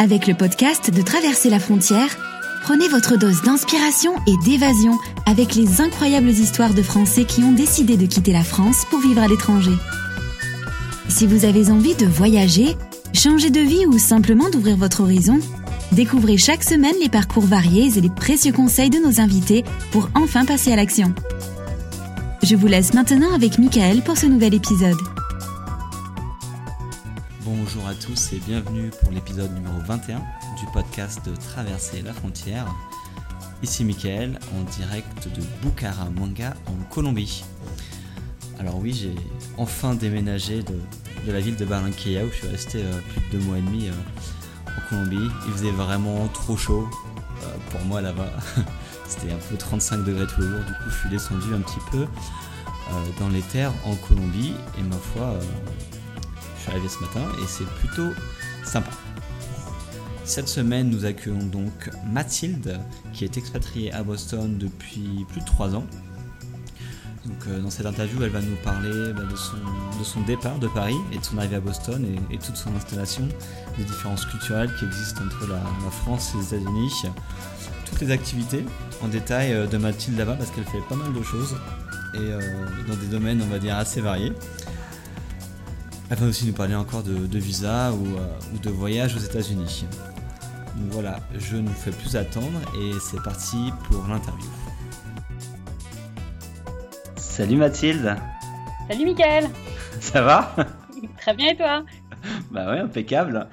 Avec le podcast de Traverser la frontière, prenez votre dose d'inspiration et d'évasion avec les incroyables histoires de Français qui ont décidé de quitter la France pour vivre à l'étranger. Si vous avez envie de voyager, changer de vie ou simplement d'ouvrir votre horizon, découvrez chaque semaine les parcours variés et les précieux conseils de nos invités pour enfin passer à l'action. Je vous laisse maintenant avec Michael pour ce nouvel épisode. Bonjour à tous et bienvenue pour l'épisode numéro 21 du podcast de Traverser la frontière. Ici Michael en direct de Bucaramanga en Colombie. Alors oui, j'ai enfin déménagé de, la ville de Barranquilla où je suis resté euh, plus de deux mois et demi euh, en Colombie. Il faisait vraiment trop chaud euh, pour moi là-bas. C'était un peu 35 degrés tous les jours, du coup je suis descendu un petit peu dans les terres en Colombie et ma foi arrivé ce matin et c'est plutôt sympa. Cette semaine, nous accueillons donc Mathilde, qui est expatriée à Boston depuis plus de 3 ans. Donc, euh, dans cette interview, elle va nous parler bah, de, son, départ de Paris et de son arrivée à Boston et, toute son installation, des différences culturelles qui existent entre la, France et les États-Unis, toutes les activités en détail euh, de Mathilde là-bas parce qu'elle fait pas mal de choses et euh, dans des domaines, on va dire, assez variés. Elle va aussi nous parler encore de, visa ou, ou, de voyage aux États-Unis. Donc voilà, je ne vous fais plus attendre et c'est parti pour l'interview. Salut Mathilde. Salut Mickaël. Ça va? Très bien et toi? Bah ouais, impeccable.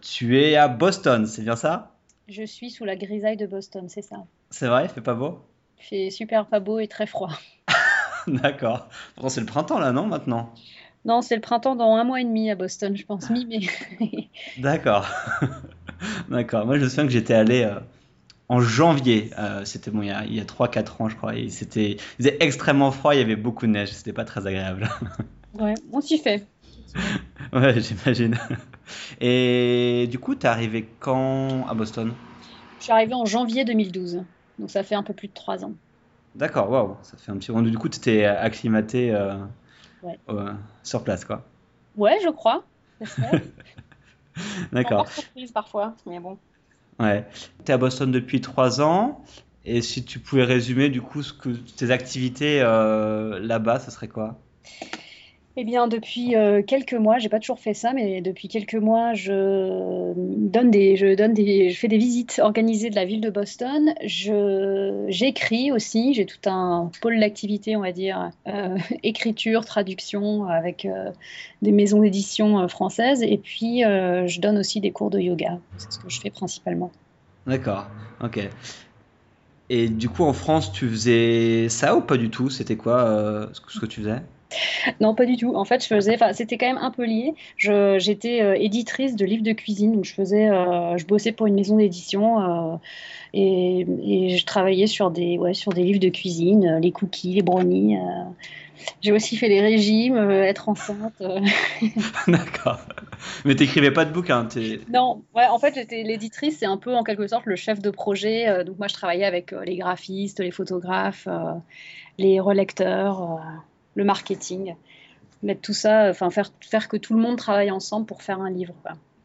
Tu es à Boston, c'est bien ça? Je suis sous la grisaille de Boston, c'est ça. C'est vrai, il fait pas beau? Il fait super pas beau et très froid. D'accord. Bon, c'est le printemps là, non, maintenant? Non, c'est le printemps dans un mois et demi à Boston, je pense, mi-mai. D'accord. D'accord. Moi, je me souviens que j'étais allé euh, en janvier. Euh, c'était bon, il y a, a 3-4 ans, je crois. Et c'était, il faisait extrêmement froid, il y avait beaucoup de neige. C'était pas très agréable. ouais, on s'y fait. ouais, j'imagine. Et du coup, t'es arrivé quand à Boston? Je suis arrivé en janvier 2012. Donc ça fait un peu plus de 3 ans. D'accord, waouh, ça fait un petit moment. Du coup, tu étais acclimaté euh, sur place, quoi. Ouais, je crois. D'accord. surprise parfois, mais bon. Ouais. Tu es à Boston depuis trois ans. Et si tu pouvais résumer du coup ce que, tes activités euh, là-bas, ce serait quoi? Eh bien, depuis euh, quelques mois, j'ai pas toujours fait ça, mais depuis quelques mois, je donne des, je donne des, je fais des visites organisées de la ville de Boston. J'écris aussi. J'ai tout un pôle d'activité, on va dire, euh, écriture, traduction, avec des maisons d'édition françaises. Et puis, je donne aussi des cours de yoga. C'est ce que je fais principalement. D'accord, ok. Et du coup, en France, tu faisais ça ou pas du tout? C'était quoi euh, ce que tu faisais? Non, pas du tout. En fait, je faisais, c'était quand même un peu lié. j'étais euh, éditrice de livres de cuisine, donc je faisais, euh, je bossais pour une maison d'édition et, et, je travaillais sur des, ouais, sur des livres de cuisine, les cookies, les brownies. J'ai aussi fait les régimes, euh, être enceinte. Euh. D'accord. Mais t'écrivais pas de bouquin Non, ouais, en fait, j'étais l'éditrice, c'est un peu en quelque sorte le chef de projet. Euh, donc moi, je travaillais avec les graphistes, les photographes, les relecteurs, le marketing. Mettre tout ça, enfin faire, faire que tout le monde travaille ensemble pour faire un livre.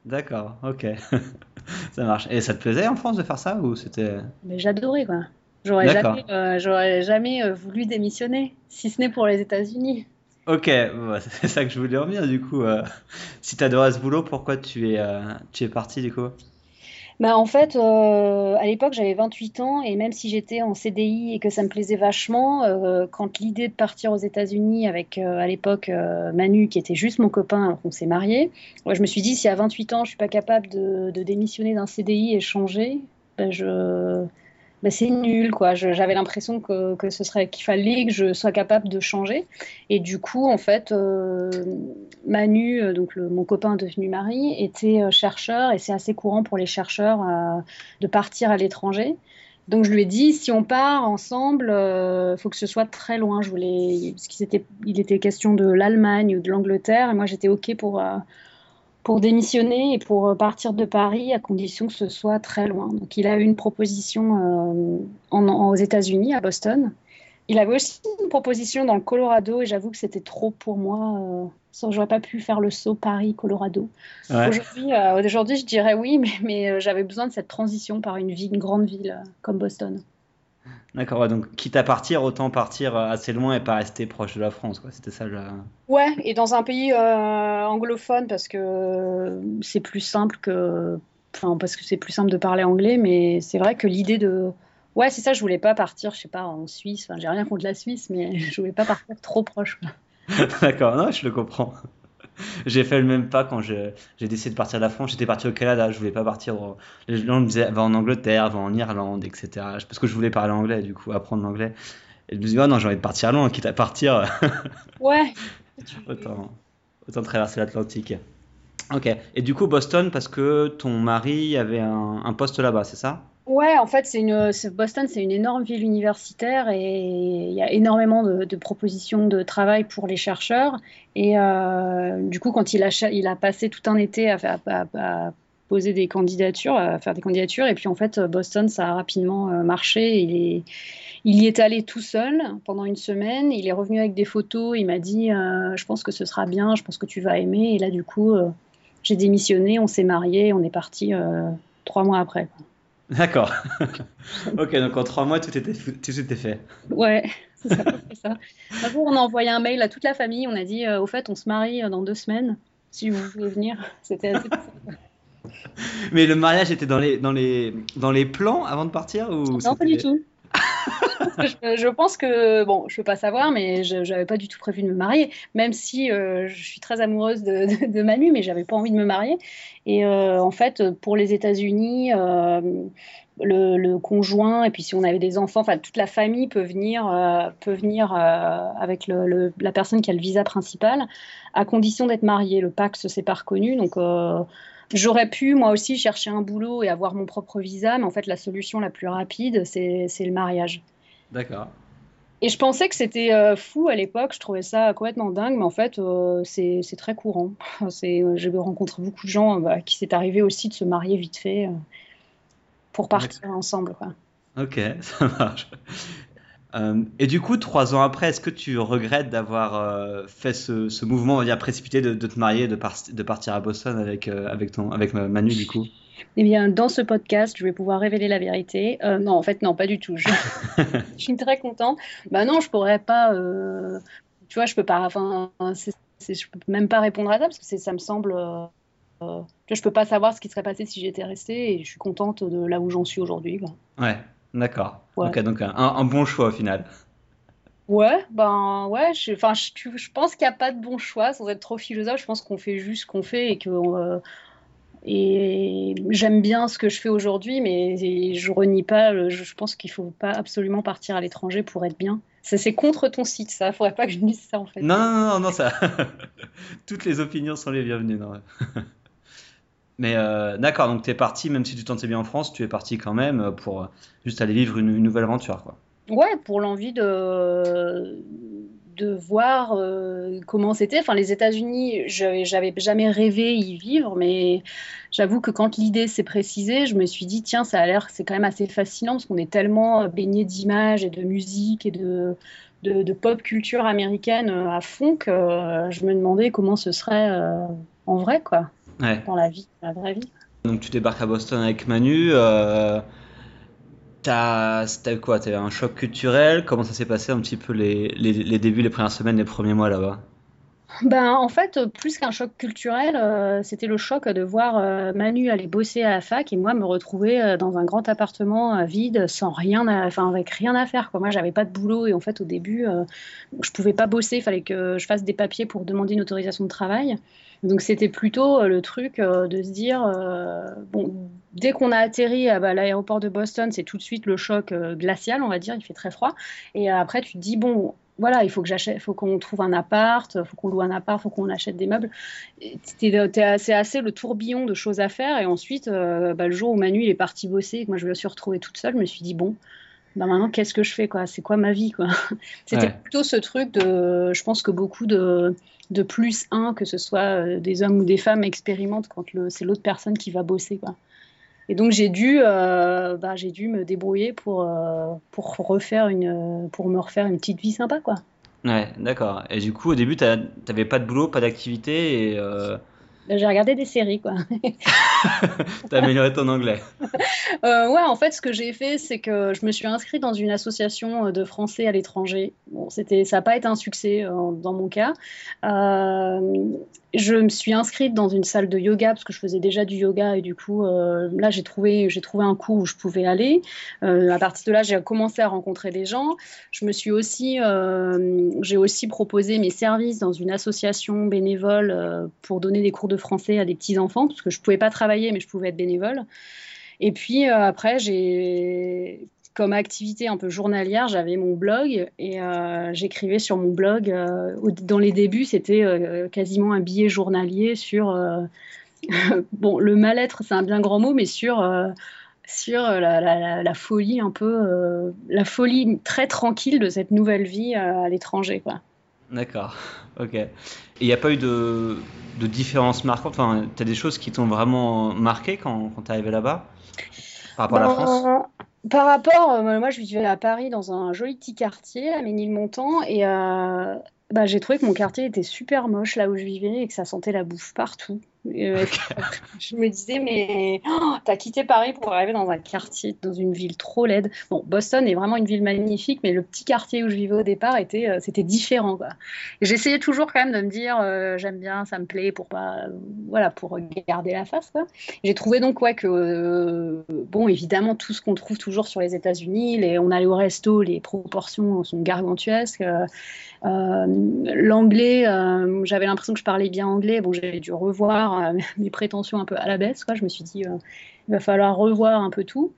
D'accord, ok. ça marche. Et ça te plaisait en France de faire ça ou c'était Mais j'adorais quoi. J'aurais jamais, euh, jamais euh, voulu démissionner, si ce n'est pour les États-Unis. Ok, c'est ça que je voulais revenir du coup. Euh. si tu adorais ce boulot, pourquoi tu es, tu es parti du coup? Bah, en fait, à l'époque, j'avais 28 ans et même si j'étais en CDI et que ça me plaisait vachement, quand l'idée de partir aux États-Unis avec à l'époque Manu, qui était juste mon copain, alors qu'on s'est mariés, je me suis dit si à 28 ans je suis pas capable de, démissionner d'un CDI et changer, ben je ben, c'est nul quoi. J'avais l'impression que, que, ce serait qu'il fallait que je sois capable de changer. Et du coup, en fait, euh, Manu, euh, donc mon copain devenu mari, était euh, chercheur et c'est assez courant pour les chercheurs de partir à l'étranger. Donc je lui ai dit si on part ensemble, il faut que ce soit très loin. Je voulais parce qu'il était, il était question de l'Allemagne ou de l'Angleterre et moi j'étais ok pour pour démissionner et pour euh, partir de Paris à condition que ce soit très loin. Donc il a eu une proposition euh, en, aux États-Unis, à Boston. Il avait aussi une proposition dans le Colorado et j'avoue que c'était trop pour moi. Euh, J'aurais pas pu faire le saut Paris-Colorado. Aujourd'hui, euh, aujourd'hui, je dirais oui, mais, mais j'avais besoin de cette transition par une, ville, une grande ville comme Boston. D'accord, donc quitte à partir, autant partir assez loin et pas rester proche de la France, quoi. C'était ça le... Ouais, et dans un pays anglophone parce que c'est plus simple que. Enfin, parce que c'est plus simple de parler anglais, mais c'est vrai que l'idée de. Ouais, c'est ça, je voulais pas partir, je sais pas, en Suisse. Enfin, j'ai rien contre la Suisse, mais je voulais pas partir trop proche. D'accord, non, je le comprends. J'ai fait le même pas quand j'ai décidé de partir de la France. J'étais parti au Canada, je voulais pas partir. Les gens me disaient va en Angleterre, va en Irlande, etc. Parce que je voulais parler anglais, du coup, apprendre l'anglais. Et je me dis, oh non, j'ai envie de partir loin, quitte à partir. ouais. autant, autant traverser l'Atlantique. Ok. Et du coup, Boston, parce que ton mari avait un, un poste là-bas, c'est ça? Ouais, en fait, c'est Boston, c'est une énorme ville universitaire et il y a énormément de, propositions de travail pour les chercheurs. Et euh, du coup, quand il a, passé tout un été à, poser des candidatures, à faire des candidatures, et puis en fait, Boston, ça a rapidement euh, marché. Il y est allé tout seul pendant une semaine. Il est revenu avec des photos. Il m'a dit, euh, je pense que ce sera bien, je pense que tu vas aimer. Et là, du coup, j'ai démissionné, on s'est marié, on est parti trois mois après. D'accord. ok, donc en trois mois, tout était, tout était fait. Ouais, c'est ça, ça. Un jour, on a envoyé un mail à toute la famille. On a dit, euh, au fait, on se marie euh, dans deux semaines. Si vous voulez venir, c'était assez. Mais le mariage était dans les, dans les, dans les plans avant de partir ou Non, pas du tout. Je, pense que, bon, je ne peux pas savoir, mais je n'avais pas du tout prévu de me marier, même si euh, je suis très amoureuse de, Manu, mais j'avais pas envie de me marier. Et euh, en fait, pour les États-Unis, euh, le, conjoint, et puis si on avait des enfants, toute la famille peut venir, peut venir avec la personne qui a le visa principal, à condition d'être marié. Le Pax, c'est pas reconnu, donc J'aurais pu moi aussi chercher un boulot et avoir mon propre visa, mais en fait la solution la plus rapide, c'est le mariage. D'accord. Et je pensais que c'était euh, fou à l'époque, je trouvais ça complètement dingue, mais en fait euh, c'est très courant. Euh, j'ai rencontré beaucoup de gens bah, qui s'est arrivé aussi de se marier vite fait pour partir ensemble. Quoi. Ok, ça marche. Euh, et du coup, trois ans après, est-ce que tu regrettes d'avoir euh, fait ce, mouvement, on va dire précipité, de, te marier, de, de, partir à Boston avec, euh, avec, ton, avec Manu, du coup? Eh bien, dans ce podcast, je vais pouvoir révéler la vérité. non, en fait, non, pas du tout. Je, suis très contente. Bah non, je pourrais pas. tu vois, je peux pas. Enfin, je peux même pas répondre à ça parce que ça me semble. je peux pas savoir ce qui serait passé si j'étais restée et je suis contente de là où j'en suis aujourd'hui. Ouais. D'accord. Ok, donc un, bon choix au final. Ouais, ben ouais, je, je, je pense qu'il n'y a pas de bon choix sans être trop philosophe. Je pense qu'on fait juste ce qu'on fait et que euh, et j'aime bien ce que je fais aujourd'hui, mais je renie pas. Je, pense qu'il faut pas absolument partir à l'étranger pour être bien. C'est contre ton site, ça. Faudrait pas que je dise ça en fait. Non, non, non, non, ça. Toutes les opinions sont les bienvenues. Non. Mais euh, d'accord, donc tu es parti, même si tu t'en bien en France, tu es parti quand même euh, pour euh, juste aller vivre une, nouvelle aventure. Quoi. Ouais, pour l'envie de, de voir comment c'était. Enfin, les États-Unis, j'avais jamais rêvé y vivre, mais j'avoue que quand l'idée s'est précisée, je me suis dit, tiens, ça a l'air, c'est quand même assez fascinant parce qu'on est tellement baigné d'images et de musique et de, de, de, pop culture américaine à fond que je me demandais comment ce serait en vrai, quoi dans la vie, la vraie vie. Donc tu débarques à Boston avec Manu. Euh, t'as eu quoi? T'as eu un choc culturel? Comment ça s'est passé un petit peu les, les, les, débuts, les premières semaines, les premiers mois là-bas? Ben, en fait, plus qu'un choc culturel, euh, c'était le choc de voir euh, Manu aller bosser à la fac et moi me retrouver euh, dans un grand appartement vide, sans rien, enfin avec rien à faire. Quoi. Moi, j'avais pas de boulot et en fait, au début, je pouvais pas bosser. Il fallait que je fasse des papiers pour demander une autorisation de travail. Donc, c'était plutôt le truc de se dire, bon, dès qu'on a atterri à bah, l'aéroport de Boston, c'est tout de suite le choc glacial, on va dire. Il fait très froid. Et après, tu te dis, bon, voilà, il faut que j'achète, faut qu'on trouve un appart, il faut qu'on loue un appart, il faut qu'on achète des meubles. C'est assez, assez le tourbillon de choses à faire. Et ensuite, euh, bah, le jour où Manu il est parti bosser, que moi je me suis retrouvée toute seule, je me suis dit bon, bah maintenant qu'est-ce que je fais quoi? C'est quoi ma vie quoi? C'était plutôt ce truc de, je pense que beaucoup de de plus un, que ce soit euh, des hommes ou des femmes, expérimentent quand c'est l'autre personne qui va bosser quoi. Et donc j'ai dû, euh, bah, j'ai dû me débrouiller pour, euh, pour, refaire une, pour me refaire une petite vie sympa. Quoi. Ouais, d'accord. Et du coup, au début, tu n'avais pas de boulot, pas d'activité et j'ai regardé des séries, quoi. T'as amélioré ton anglais. Euh, ouais, en fait, ce que j'ai fait, c'est que je me suis inscrite dans une association de Français à l'étranger. Bon, c'était, ça n'a pas été un succès euh, dans mon cas. Euh, je me suis inscrite dans une salle de yoga parce que je faisais déjà du yoga et du coup, là, j'ai trouvé, j'ai trouvé un cours où je pouvais aller. à partir de là, j'ai commencé à rencontrer des gens. Je me suis aussi, j'ai aussi proposé mes services dans une association bénévole pour donner des cours de français à des petits enfants parce que je pouvais pas travailler, mais je pouvais être bénévole. Et puis euh, après, j'ai comme activité un peu journalière, j'avais mon blog et euh, j'écrivais sur mon blog. Euh, dans les débuts, c'était quasiment un billet journalier sur bon le mal-être, c'est un bien grand mot, mais sur sur la, la, folie un peu, la folie très tranquille de cette nouvelle vie à l'étranger, quoi. D'accord, ok. Et il n'y a pas eu de, de différence marquante Enfin, tu as des choses qui t'ont vraiment marqué quand, quand tu es arrivé là-bas? Par rapport à la France? ben, Par rapport, euh, moi je vivais à Paris dans un joli petit quartier, à Ménilmontant, et euh, bah, j'ai trouvé que mon quartier était super moche là où je vivais et que ça sentait la bouffe partout. Euh, je me disais, mais oh, t'as quitté Paris pour arriver dans un quartier, dans une ville trop laide. Bon, Boston est vraiment une ville magnifique, mais le petit quartier où je vivais au départ était, euh, c'était différent. J'essayais toujours quand même de me dire, euh, j'aime bien, ça me plaît, pour pas, voilà, pour garder la face. J'ai trouvé donc ouais que, bon, évidemment, tout ce qu'on trouve toujours sur les États-Unis, les, on allait au resto, les proportions sont gargantuesques. L'anglais, j'avais l'impression que je parlais bien anglais. Bon, j'ai dû revoir mes prétentions un peu à la baisse. Quoi. Je me suis dit, euh, il va falloir revoir un peu tout.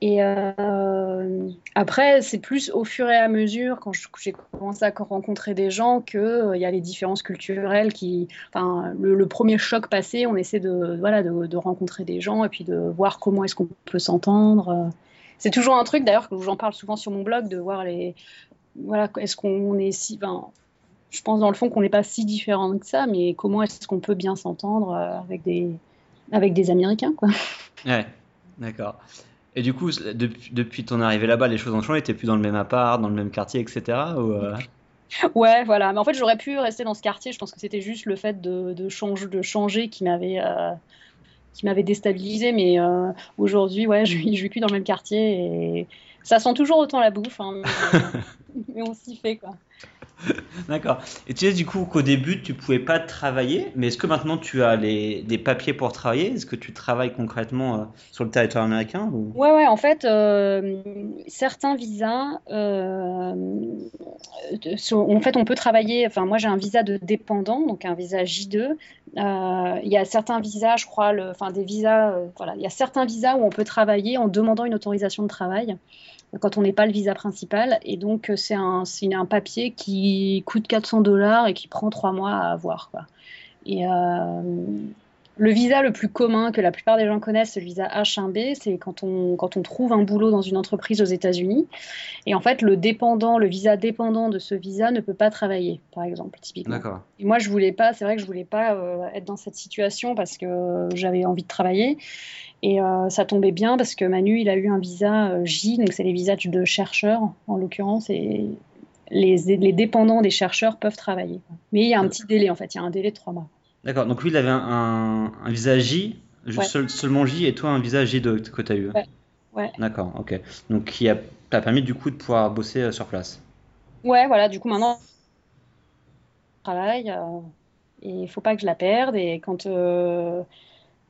Et euh, après, c'est plus au fur et à mesure, quand j'ai commencé à rencontrer des gens, qu'il euh, y a les différences culturelles qui. Enfin, le, premier choc passé, on essaie de, voilà, de, rencontrer des gens et puis de voir comment est-ce qu'on peut s'entendre. C'est toujours un truc, d'ailleurs, que j'en parle souvent sur mon blog, de voir les. Voilà, est-ce qu'on est si je pense dans le fond qu'on n'est pas si différents que ça, mais comment est-ce qu'on peut bien s'entendre euh, avec des, avec des Américains, quoi. Ouais, d'accord. Et du coup, depuis, depuis ton arrivée là-bas, les choses ont changé? T'es plus dans le même appart, dans le même quartier, etc. Ou euh? Ouais, voilà. Mais en fait, j'aurais pu rester dans ce quartier. Je pense que c'était juste le fait de, de, change, de changer qui m'avait euh, qui m'avait déstabilisé. Mais aujourd'hui, ouais, je, je vis plus dans le même quartier et ça sent toujours autant la bouffe, hein, mais, on s'y fait quoi. D'accord. Et tu sais du coup qu'au début tu pouvais pas travailler, mais est-ce que maintenant tu as les, des papiers pour travailler? Est-ce que tu travailles concrètement euh, sur le territoire américain ou... Ouais, ouais, en fait, euh, certains visas, euh, en fait, on peut travailler. Enfin, moi j'ai un visa de dépendant, donc un visa J2. Il y a certains visas, je crois, enfin des visas, voilà, il y a certains visas où on peut travailler en demandant une autorisation de travail quand on n'est pas le visa principal. Et donc, euh, c'est un, un, papier qui coûte 400 dollars et qui prend trois mois à avoir. Quoi. Et euh, le visa le plus commun que la plupart des gens connaissent, le visa H1B, c'est quand on, quand on trouve un boulot dans une entreprise aux États-Unis. Et en fait, le dépendant, le visa dépendant de ce visa ne peut pas travailler, par exemple, typiquement. Et moi, je voulais pas, c'est vrai que je voulais pas euh, être dans cette situation parce que j'avais envie de travailler. Et euh, ça tombait bien parce que Manu, il a eu un visa euh, J, donc c'est les visas de chercheurs en l'occurrence, et les, les, dépendants des chercheurs peuvent travailler. Mais il y a un petit délai en fait, il y a un délai de trois mois. D'accord, donc lui il avait un, un visa J, seulement J, et toi un visa J2 que tu as eu. Ouais. ouais. D'accord, ok. Donc qui t'a permis du coup de pouvoir bosser euh, sur place. Ouais, voilà, du coup maintenant, je travaille, et il faut pas que je la perde, et quand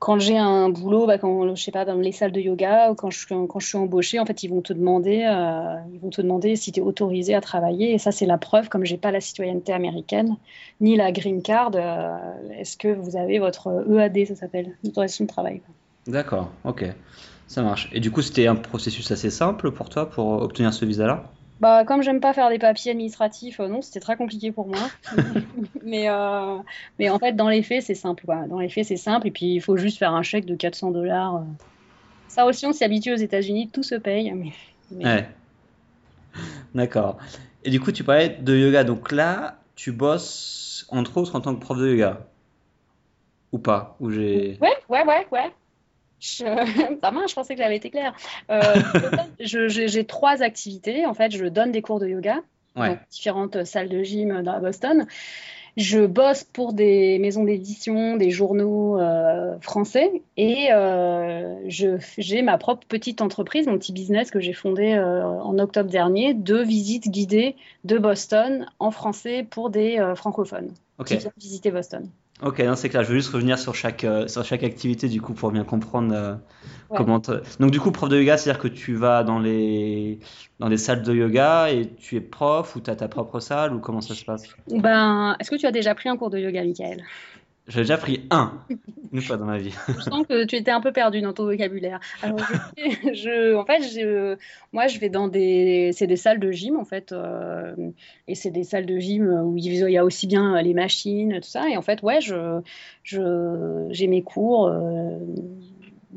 quand j'ai un boulot, bah, quand je sais pas dans les salles de yoga ou quand je, suis embauchée, en fait, ils vont te demander, euh, ils vont te demander si tu es autorisé à travailler. Et ça, c'est la preuve, comme j'ai pas la citoyenneté américaine ni la green card, euh, est-ce que vous avez votre EAD, ça s'appelle, autorisation de travail. D'accord, ok, ça marche. Et du coup, c'était un processus assez simple pour toi pour obtenir ce visa-là? Bah, comme j'aime pas faire des papiers administratifs, euh, non, c'était très compliqué pour moi. mais, euh, mais en fait, dans les faits, c'est simple. Dans les faits, c'est simple. Et puis, il faut juste faire un chèque de 400 dollars. Euh. Ça aussi, on s'y habitue aux États-Unis, tout se paye. Ouais. D'accord. Et du coup, tu parlais de yoga. Donc là, tu bosses entre autres en tant que prof de yoga Ou pas? Ou j'ai... Ouais, ouais, ouais, ouais. Marche, je pensais que j'avais été claire. Euh, j'ai trois activités. En fait, je donne des cours de yoga dans différentes salles de gym dans Boston. Je bosse pour des maisons d'édition, des journaux euh, français et euh, j'ai ma propre petite entreprise, mon petit business que j'ai fondé en octobre dernier, de visites guidées de Boston en français pour des francophones qui viennent visiter Boston. Ok, non, c'est clair. Je veux juste revenir sur chaque, euh, sur chaque activité, du coup, pour bien comprendre euh, comment. Donc, du coup, prof de yoga, c'est-à-dire que tu vas dans les, dans les salles de yoga et tu es prof ou tu as ta propre salle ou comment ça se passe? Ben, est-ce que tu as déjà pris un cours de yoga, Michael? J'ai déjà pris un, une fois dans ma vie. je sens que tu étais un peu perdu dans ton vocabulaire. Alors, je, en fait, je, moi, je vais dans des, c'est des salles de gym en fait, euh, et c'est des salles de gym où il y a aussi bien les machines, tout ça. Et en fait, ouais, je, je, j'ai mes cours. Euh,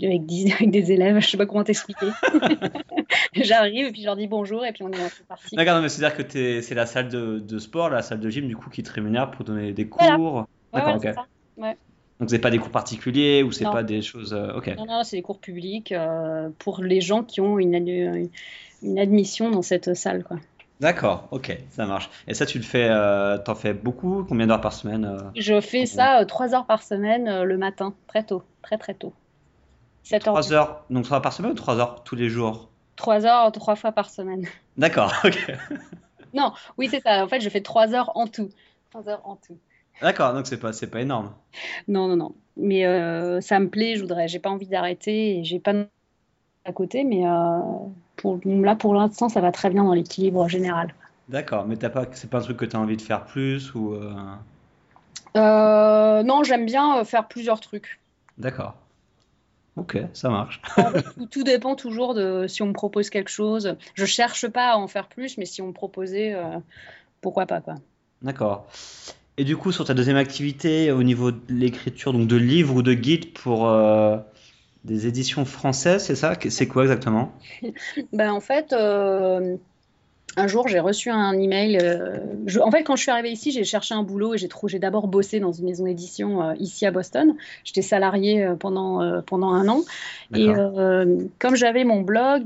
avec, des élèves, je sais pas comment t'expliquer. J'arrive et puis je leur dis bonjour et puis on est parti. D'accord, mais c'est-à-dire que c'est la salle de, de, sport, la salle de gym du coup qui te rémunère pour donner des cours. D'accord, ok. Donc c'est pas des cours particuliers ou c'est pas des choses. Euh, ok. Non, non, c'est des cours publics euh, pour les gens qui ont une, une admission dans cette salle, quoi. D'accord, ok, ça marche. Et ça, tu le fais, euh, t'en fais beaucoup? Combien d'heures par semaine Je fais ça trois heures par semaine le matin, très tôt, très très tôt. 7 heures. 3 heures, donc 3 heures par semaine ou 3 heures tous les jours? 3 heures, trois fois par semaine. D'accord, ok. non, oui, c'est ça. En fait, je fais 3 heures en tout. 3 heures en tout. D'accord, donc c'est pas c'est pas énorme. Non non non, mais euh, ça me plaît, je voudrais, j'ai pas envie d'arrêter et j'ai pas à côté, mais euh, pour là pour l'instant ça va très bien dans l'équilibre général. D'accord, mais t'as pas c'est pas un truc que tu as envie de faire plus ou euh? non, j'aime bien faire plusieurs trucs. D'accord. Ok, ça marche. tout, dépend toujours de si on me propose quelque chose. Je cherche pas à en faire plus, mais si on me proposait, pourquoi pas quoi. D'accord. Et du coup, sur ta deuxième activité, au niveau de l'écriture, donc de livres ou de guides pour euh, des éditions françaises, c'est ça? C'est quoi exactement? Ben, En fait, euh, un jour, j'ai reçu un email. Euh, en fait, quand je suis arrivée ici, j'ai cherché un boulot et j'ai d'abord bossé dans une maison d'édition ici à Boston. J'étais salariée pendant, pendant un an. Et comme j'avais mon blog,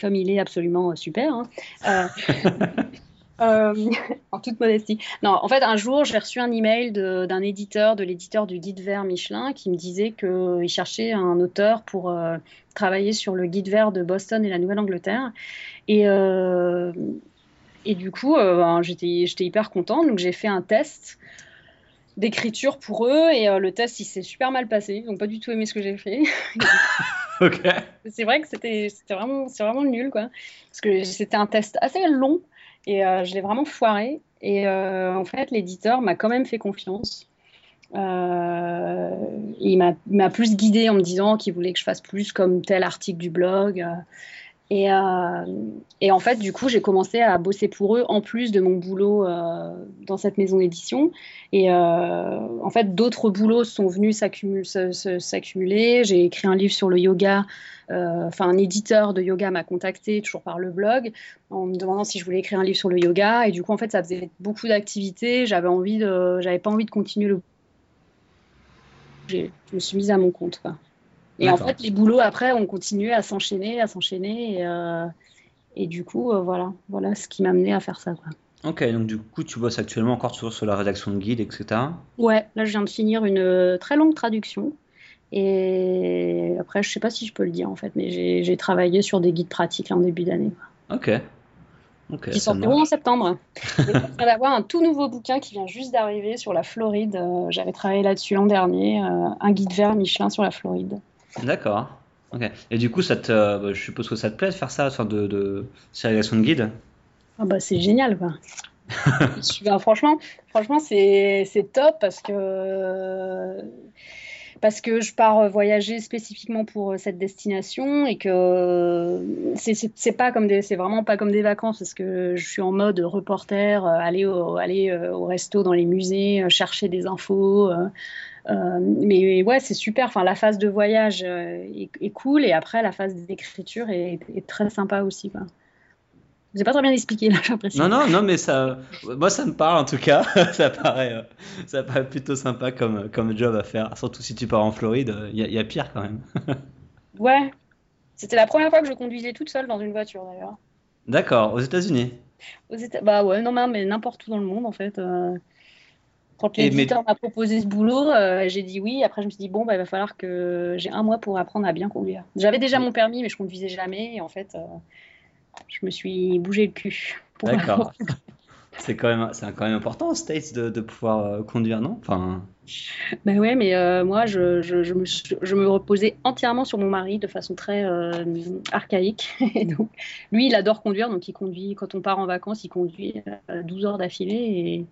comme il est absolument super, hein, Euh, en toute modestie. Non, en fait, un jour, j'ai reçu un email d'un éditeur, de l'éditeur du guide vert Michelin, qui me disait qu'il cherchait un auteur pour euh, travailler sur le guide vert de Boston et la Nouvelle-Angleterre. Et, euh, et du coup, ben, j'étais hyper contente. Donc, j'ai fait un test d'écriture pour eux et le test il s'est super mal passé ils n'ont pas du tout aimé ce que j'ai fait ok c'est vrai que c'était vraiment c'est vraiment nul quoi parce que c'était un test assez long et euh, je l'ai vraiment foiré. Et euh, en fait, l'éditeur m'a quand même fait confiance. Euh, il m'a plus guidé en me disant qu'il voulait que je fasse plus comme tel article du blog. Et, et, en fait, du coup, j'ai commencé à bosser pour eux en plus de mon boulot dans cette maison d'édition. Et en fait, d'autres boulots sont venus s'accumuler. J'ai écrit un livre sur le yoga euh, enfin un éditeur de yoga m'a contacté toujours par le blog en me demandant si je voulais écrire un livre sur le yoga et du coup en fait ça faisait beaucoup d'activités j'avais envie de j'avais pas envie de continuer le je me suis mise à mon compte quoi. Et en fait les boulots après ont continué à s'enchaîner à s'enchaîner et, euh, et, du coup euh, voilà voilà ce qui m'a amené à faire ça quoi. Ok, donc du coup, tu bosses actuellement encore toujours sur la rédaction de guide, etc. Ouais, là, je viens de finir une très longue traduction et après, je sais pas si je peux le dire en fait, mais j'ai travaillé sur des guides pratiques en début d'année. Ok. Okay, qui sortiront en septembre. Il va avoir un tout nouveau bouquin qui vient juste d'arriver sur la Floride. Euh, j'avais travaillé là-dessus l'an dernier, euh, un guide vert Michelin sur la Floride. D'accord. Et du coup, ça te, bah, je suppose que ça te plaît de faire ça, enfin de, de de guide? Ah bah, C'est génial. Quoi. franchement, franchement c'est top parce que parce que je pars euh, voyager spécifiquement pour euh, cette destination et que euh, c'est pas comme des, c'est vraiment pas comme des vacances parce que je suis en mode reporter, aller au, aller au resto dans les musées, chercher des infos. Mais ouais, c'est super. Enfin, la phase de voyage est, cool et après la phase d'écriture est, est, très sympa aussi. Quoi. vous ai pas très bien expliqué là, j'ai l'impression. Non, non, non, mais ça, moi ça me parle en tout cas. ça paraît, euh, ça paraît plutôt sympa comme, comme job à faire. Surtout si tu pars en Floride, il y, a pire quand même. ouais, c'était la première fois que je conduisais toute seule dans une voiture d'ailleurs. D'accord, aux États-Unis? Aux États, bah ouais, non mais n'importe où dans le monde en fait. Euh. Quand l'éditeur m'a proposé ce boulot, euh, j'ai dit oui. Après, je me suis dit, bon, bah, il va falloir que j'ai un mois pour apprendre à bien conduire. J'avais déjà mon permis, mais je conduisais jamais. Et en fait, je me suis bougé le cul. D'accord. c'est quand même, quand même important, States, de, de pouvoir euh, conduire, non? Enfin. Ben ouais, mais euh, moi, je, je, je, me, je, me, reposais entièrement sur mon mari de façon très euh, archaïque. Et donc, lui, il adore conduire, donc il conduit, quand on part en vacances, il conduit 12 heures d'affilée. Et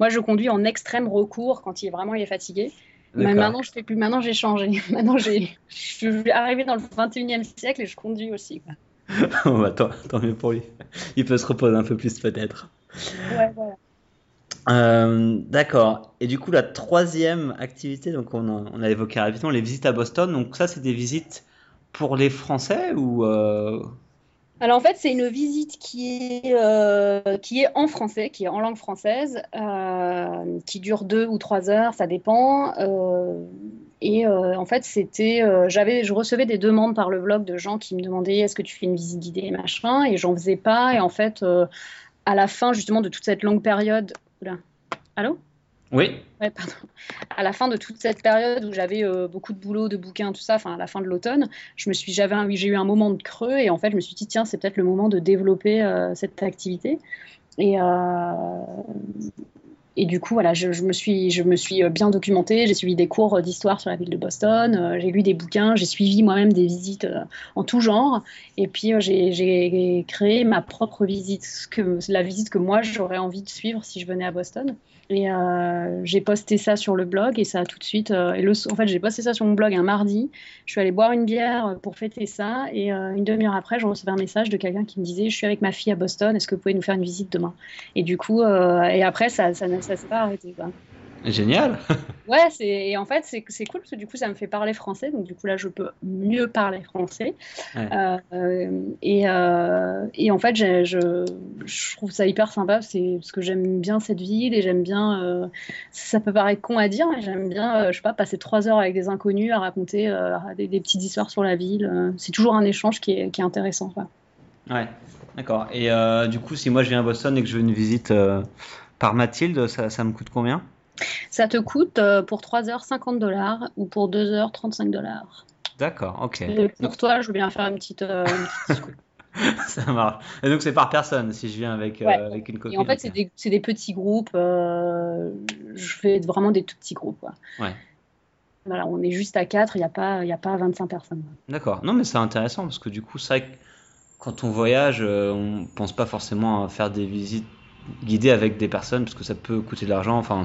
moi, je conduis en extrême recours quand il est vraiment il est fatigué. Mais maintenant, je fais plus. Maintenant, j'ai changé. Maintenant, j'ai, je suis arrivée dans le 21e siècle et je conduis aussi. Quoi. bah, tant, mieux pour lui. Il peut se reposer un peu plus peut-être. Ouais, voilà. Euh, d'accord. Et du coup, la troisième activité, donc on a, évoqué rapidement les visites à Boston. Donc ça, c'est des visites pour les Français ou euh, alors en fait, c'est une visite qui est, euh, qui est en français, qui est en langue française, qui dure deux ou trois heures, ça dépend. Et en fait, c'était, j'avais, je recevais des demandes par le blog de gens qui me demandaient est-ce que tu fais une visite guidée, machin, et j'en faisais pas. Et en fait, à la fin justement de toute cette longue période, là, allô? Oui. Ouais, pardon. À la fin de toute cette période où j'avais beaucoup de boulot, de bouquins, tout ça, enfin à la fin de l'automne, je me suis, j'avais, j'ai eu un moment de creux et en fait, je me suis dit tiens, c'est peut-être le moment de développer cette activité. Et, et du coup, voilà, je, me suis, je me suis euh, bien documentée. J'ai suivi des cours d'histoire sur la ville de Boston. Euh, j'ai lu des bouquins. J'ai suivi moi-même des visites euh, en tout genre. Et puis, j'ai créé ma propre visite, la visite que moi, j'aurais envie de suivre si je venais à Boston. Et euh, j'ai posté ça sur le blog et ça a tout de suite. Euh, en fait, j'ai posté ça sur mon blog un mardi. Je suis allée boire une bière pour fêter ça. Et euh, une demi-heure après, je recevais un message de quelqu'un qui me disait Je suis avec ma fille à Boston, est-ce que vous pouvez nous faire une visite demain? Et du coup, et après, ça ça, ça, s'est pas arrêté. Quoi. Génial. ouais, et en fait c'est cool parce que du coup ça me fait parler français, donc du coup là je peux mieux parler français. Euh, et, euh, et, en fait je, je, trouve ça hyper sympa, parce que j'aime bien cette ville et j'aime bien. Euh, ça peut paraître con à dire, mais j'aime bien, je sais pas, passer trois heures avec des inconnus à raconter des, petites histoires sur la ville. c'est toujours un échange qui est, qui est intéressant. Quoi. Ouais, d'accord. Et du coup, si moi je viens à Boston et que je veux une visite par Mathilde, ça, ça me coûte combien? Ça te coûte euh, pour 3 heures 50 dollars ou pour 2 heures 35 dollars. D'accord, ok. pour toi, je veux bien faire une petite. Euh, ça marche. Et donc c'est par personne si je viens avec, euh, avec une copine. Et en fait, c'est des, des, petits groupes. je fais vraiment des tout petits groupes. Ouais. Voilà, on est juste à 4, il n'y a, pas, a pas 25 personnes. D'accord. Non, mais c'est intéressant parce que du coup, c'est vrai que quand on voyage, on pense pas forcément à faire des visites guider avec des personnes parce que ça peut coûter de l'argent. Enfin,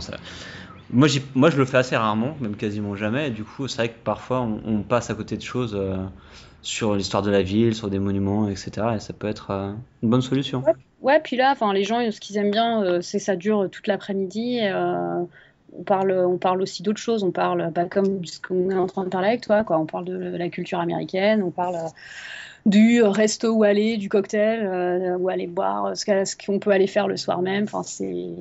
moi, moi, je le fais assez rarement, même quasiment jamais. du coup, c'est vrai que parfois, on, passe à côté de choses euh, sur l'histoire de la ville, sur des monuments, etc. Et ça peut être euh, une bonne solution. Ouais, puis là, enfin, les gens, ce qu'ils aiment bien, euh, c'est ça dure toute l'après-midi. on parle, on parle aussi d'autres choses. On parle, bah, comme ce qu'on est en train de parler avec toi, quoi. On parle de la culture américaine. On parle du resto où aller, du cocktail, euh, où aller boire, ce qu'on peut aller faire le soir même. Enfin, c'est,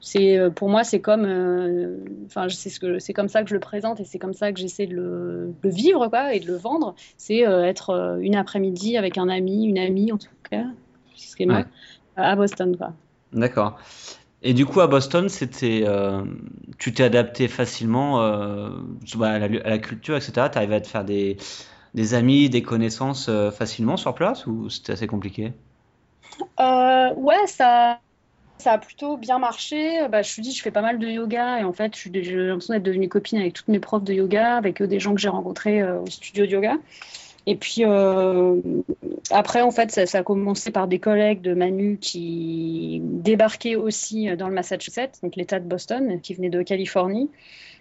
c'est euh, pour moi, c'est comme, euh, enfin, c'est ce que, c'est comme ça que je le présente et c'est comme ça que j'essaie de le, vivre, quoi, et de le vendre. C'est être une après-midi avec un ami, une amie en tout cas, ce qui est moi, à Boston, quoi. D'accord. Et du coup, à Boston, c'était, tu t'es adapté facilement bah, à, la, culture, etc. Tu arrivais à te faire des, des amis, des connaissances euh, facilement sur place ou c'était assez compliqué? Euh, Ouais, ça, ça a plutôt bien marché. Bah, je suis dit, je fais pas mal de yoga et en fait, j'ai l'impression d'être devenue copine avec toutes mes profs de yoga, avec des gens que j'ai rencontrés euh, au studio de yoga. Et puis après, en fait, ça, ça, a commencé par des collègues de Manu qui débarquaient aussi dans le Massachusetts, donc l'État de Boston, qui venaient de Californie.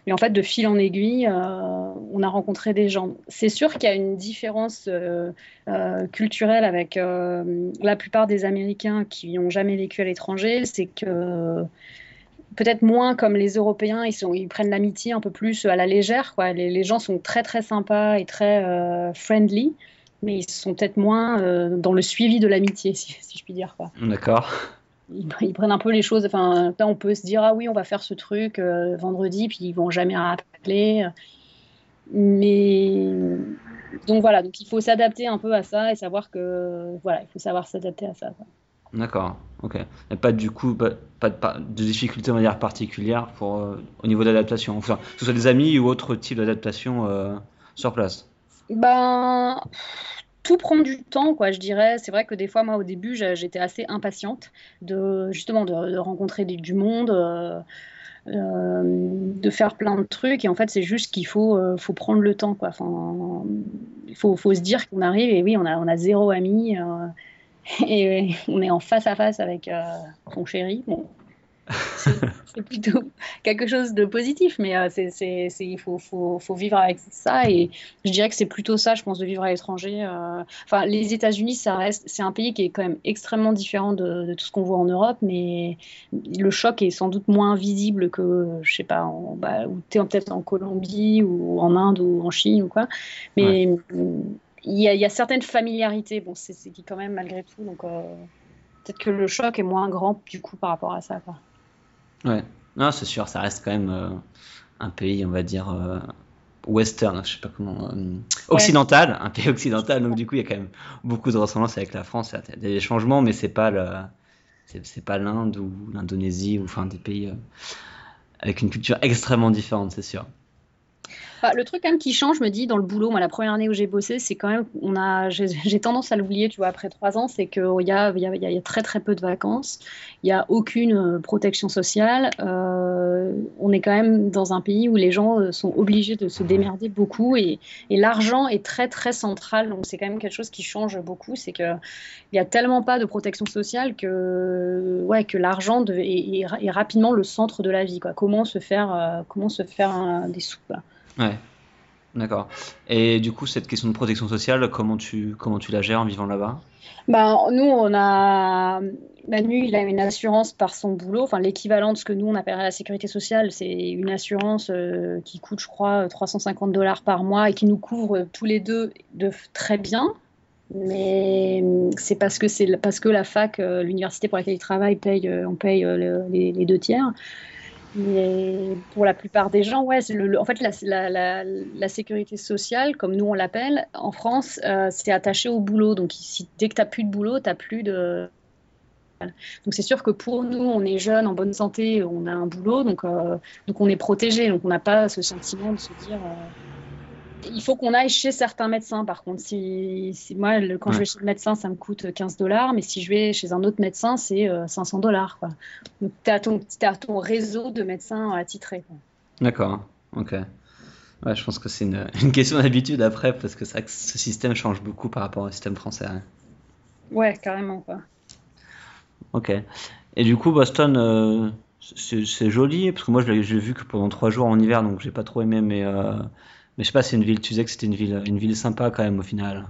Et en fait, de fil en aiguille, euh, on a rencontré des gens. C'est sûr qu'il y a une différence euh, euh, culturelle avec la plupart des Américains qui n'ont jamais vécu à l'étranger. C'est que peut-être moins comme les Européens, ils, prennent l'amitié un peu plus à la légère. Les, les, gens sont très très sympas et très friendly. mais ils sont peut-être moins dans le suivi de l'amitié, si, je puis dire. D'accord. Ils, prennent un peu les choses. Enfin, on peut se dire ah oui, on va faire ce truc vendredi, puis ils vont jamais rappeler. Mais donc voilà, donc il faut s'adapter un peu à ça et savoir que voilà, il faut savoir s'adapter à ça. D'accord, ok. Et pas du coup, pas, de, difficultés on va dire particulières pour euh, au niveau d'adaptation, enfin, que ce soit des amis ou autre type d'adaptation euh, sur place? Ben, tout prend du temps, quoi, je dirais. C'est vrai que des fois, moi, au début, j'étais assez impatiente de justement de, rencontrer du monde. Euh, de faire plein de trucs et en fait c'est juste qu'il faut, faut prendre le temps quoi. Enfin, il faut, faut, se dire qu'on arrive et oui on a, on a zéro ami et on est en face à face avec euh, son chéri. C'est plutôt quelque chose de positif, mais euh, c'est, il faut, faut, faut, vivre avec ça. Et je dirais que c'est plutôt ça, je pense, de vivre à l'étranger. Euh. Enfin, les États-Unis, ça reste, c'est un pays qui est quand même extrêmement différent de, tout ce qu'on voit en Europe, mais le choc est sans doute moins visible que, je sais pas, bah, où tu es peut-être en Colombie ou en Inde ou en Chine ou quoi. Mais il y, a, certaines familiarités, bon, c'est qui quand même malgré tout, donc euh, peut-être que le choc est moins grand du coup par rapport à ça. Quoi. Ouais, non, c'est sûr, ça reste quand même euh, un pays, on va dire, euh, western, je sais pas comment, occidental, un pays occidental, donc du coup il y a quand même beaucoup de ressemblances avec la France, il y a des changements, mais c'est pas le, c'est pas l'Inde ou l'Indonésie ou enfin des pays avec une culture extrêmement différente, c'est sûr le truc quand qui change, je me dis, dans le boulot, moi, la première année où j'ai bossé, c'est quand même, on a, j'ai tendance à l'oublier, tu vois, après trois ans, c'est qu'il y a, y, a, très très peu de vacances, il n'y a aucune euh, protection sociale. Euh, on est quand même dans un pays où les gens euh, sont obligés de se démerder beaucoup et, l'argent est très très central. Donc c'est quand même quelque chose qui change beaucoup, c'est qu'il n'y a tellement pas de protection sociale que, ouais, que l'argent est, rapidement le centre de la vie. Comment se faire, comment se faire des sous. Ouais. D'accord. Et du coup, cette question de protection sociale, comment tu, comment tu la gères en vivant là-bas? Bah, Nous, on a. Manu, il a une assurance par son boulot. Enfin, l'équivalent de ce que nous, on appellerait la sécurité sociale, c'est une assurance euh, qui coûte, je crois, 350 dollars par mois et qui nous couvre tous les deux de très bien. Mais c'est parce que c'est parce que la fac, euh, l'université pour laquelle il travaille, paye, euh, on paye les, deux tiers. Mais pour la plupart des gens, ouais, en fait, la, la, la, sécurité sociale, comme nous on l'appelle, en France, euh, c'est attaché au boulot. Donc, dès que tu n'as plus de boulot, tu n'as plus de. Donc, c'est sûr que pour nous, on est jeunes, en bonne santé, on a un boulot, donc, euh, donc on est protégé. Donc, on n'a pas ce sentiment de se dire. Euh, il faut qu'on aille chez certains médecins, par contre. Si, moi, quand je vais chez le médecin, ça me coûte 15 dollars, mais si je vais chez un autre médecin, c'est 500 euh, dollars. Donc, tu as, ton réseau de médecins attitrés. D'accord, ok. Ouais, je pense que c'est une, question d'habitude après, parce que, ce système change beaucoup par rapport au système français. Hein. Ouais, carrément. Quoi. Ok. Et du coup, Boston, euh, c'est joli, parce que moi, je l'ai vu que pendant trois jours en hiver, donc j'ai pas trop aimé, mais. Euh, mais je sais pas, c'est une ville, tu disais que c'était une ville, une ville sympa quand même au final.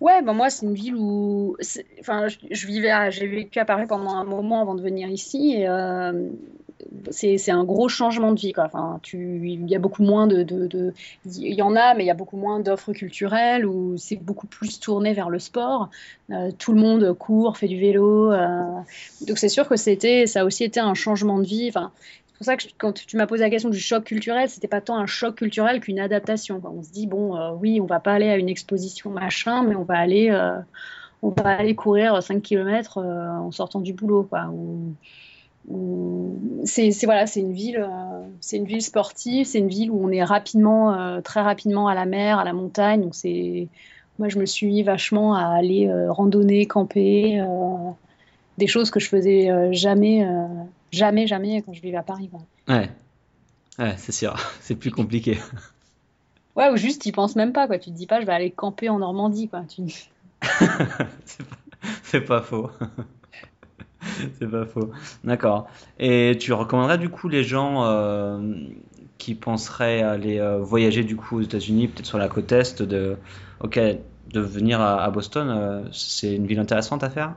Ouais, ben moi, c'est une ville où. Enfin, je, vivais j'ai vécu à Paris pendant un moment avant de venir ici. Et, euh, c'est un gros changement de vie. Quoi. Enfin, tu, il y a beaucoup moins de, de, y en a, mais il y a beaucoup moins d'offres culturelles où c'est beaucoup plus tourné vers le sport. Euh, tout le monde court, fait du vélo. Euh, donc, c'est sûr que c'était, ça a aussi été un changement de vie. Pour ça que quand tu m'as posé la question du choc culturel, c'était pas tant un choc culturel qu'une adaptation. on se dit bon, euh, oui, on va pas aller à une exposition machin, mais on va aller, euh, on va aller courir 5 km euh, en sortant du boulot, c'est voilà, c'est une ville, c'est une ville sportive, c'est une ville où on est rapidement, très rapidement à la mer, à la montagne. Donc c'est, moi je me suis vachement à aller randonner, camper, des choses que je faisais jamais Jamais, jamais quand je vivais à Paris. Ouais, ouais c'est sûr, c'est plus compliqué. Ouais, ou juste, tu penses même pas, quoi. Tu te dis pas, je vais aller camper en Normandie, quoi. Tu... c'est pas, faux. c'est pas faux. D'accord. Et tu recommanderais du coup les gens euh, qui penseraient aller euh, voyager du coup aux États-Unis, peut-être sur la côte est, de, ok, de venir à, Boston, euh, c'est une ville intéressante à faire?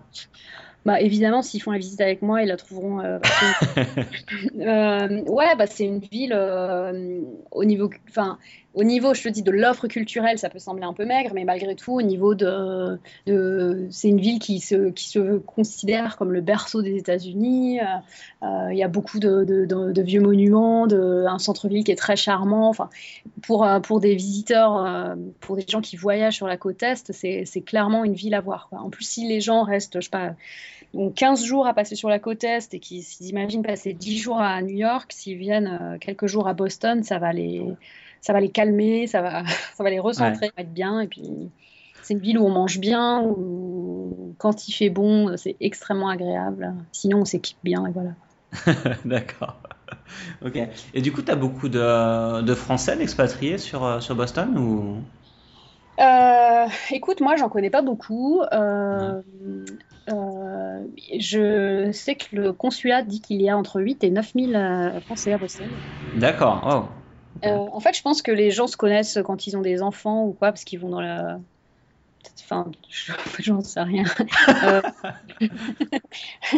Bah, évidemment, s'ils font la visite avec moi, ils la trouveront. Euh, euh, ouais, bah, c'est une ville euh, au niveau, enfin, au niveau, je te dis, de l'offre culturelle, ça peut sembler un peu maigre, mais malgré tout, au niveau de, de c'est une ville qui se, qui se considère comme le berceau des États-Unis. Il y a beaucoup de, de, de vieux monuments, un centre-ville qui est très charmant. Enfin, pour, pour des visiteurs, pour des gens qui voyagent sur la côte est, c'est clairement une ville à voir. Quoi. En plus, si les gens restent, je sais pas donc 15 jours à passer sur la côte Est et qui s'imaginent passer 10 jours à New York, s'ils viennent euh, quelques jours à Boston, ça va les, ça va les calmer, ça va, ça va les recentrer, ouais. être bien. Et puis, c'est une ville où on mange bien, où quand il fait bon, c'est extrêmement agréable. Sinon, on s'équipe bien et voilà. D'accord. Ok. Et du coup, tu as beaucoup de, de Français expatriés sur, euh, sur Boston ou? Euh, écoute, moi, j'en connais pas beaucoup. Euh, euh, je sais que le consulat dit qu'il y a entre 8 et 9 000 Français à Boston. D'accord. Oh. en fait, je pense que les gens se connaissent quand ils ont des enfants ou quoi, parce qu'ils vont dans la Enfin, j'en sais rien. euh...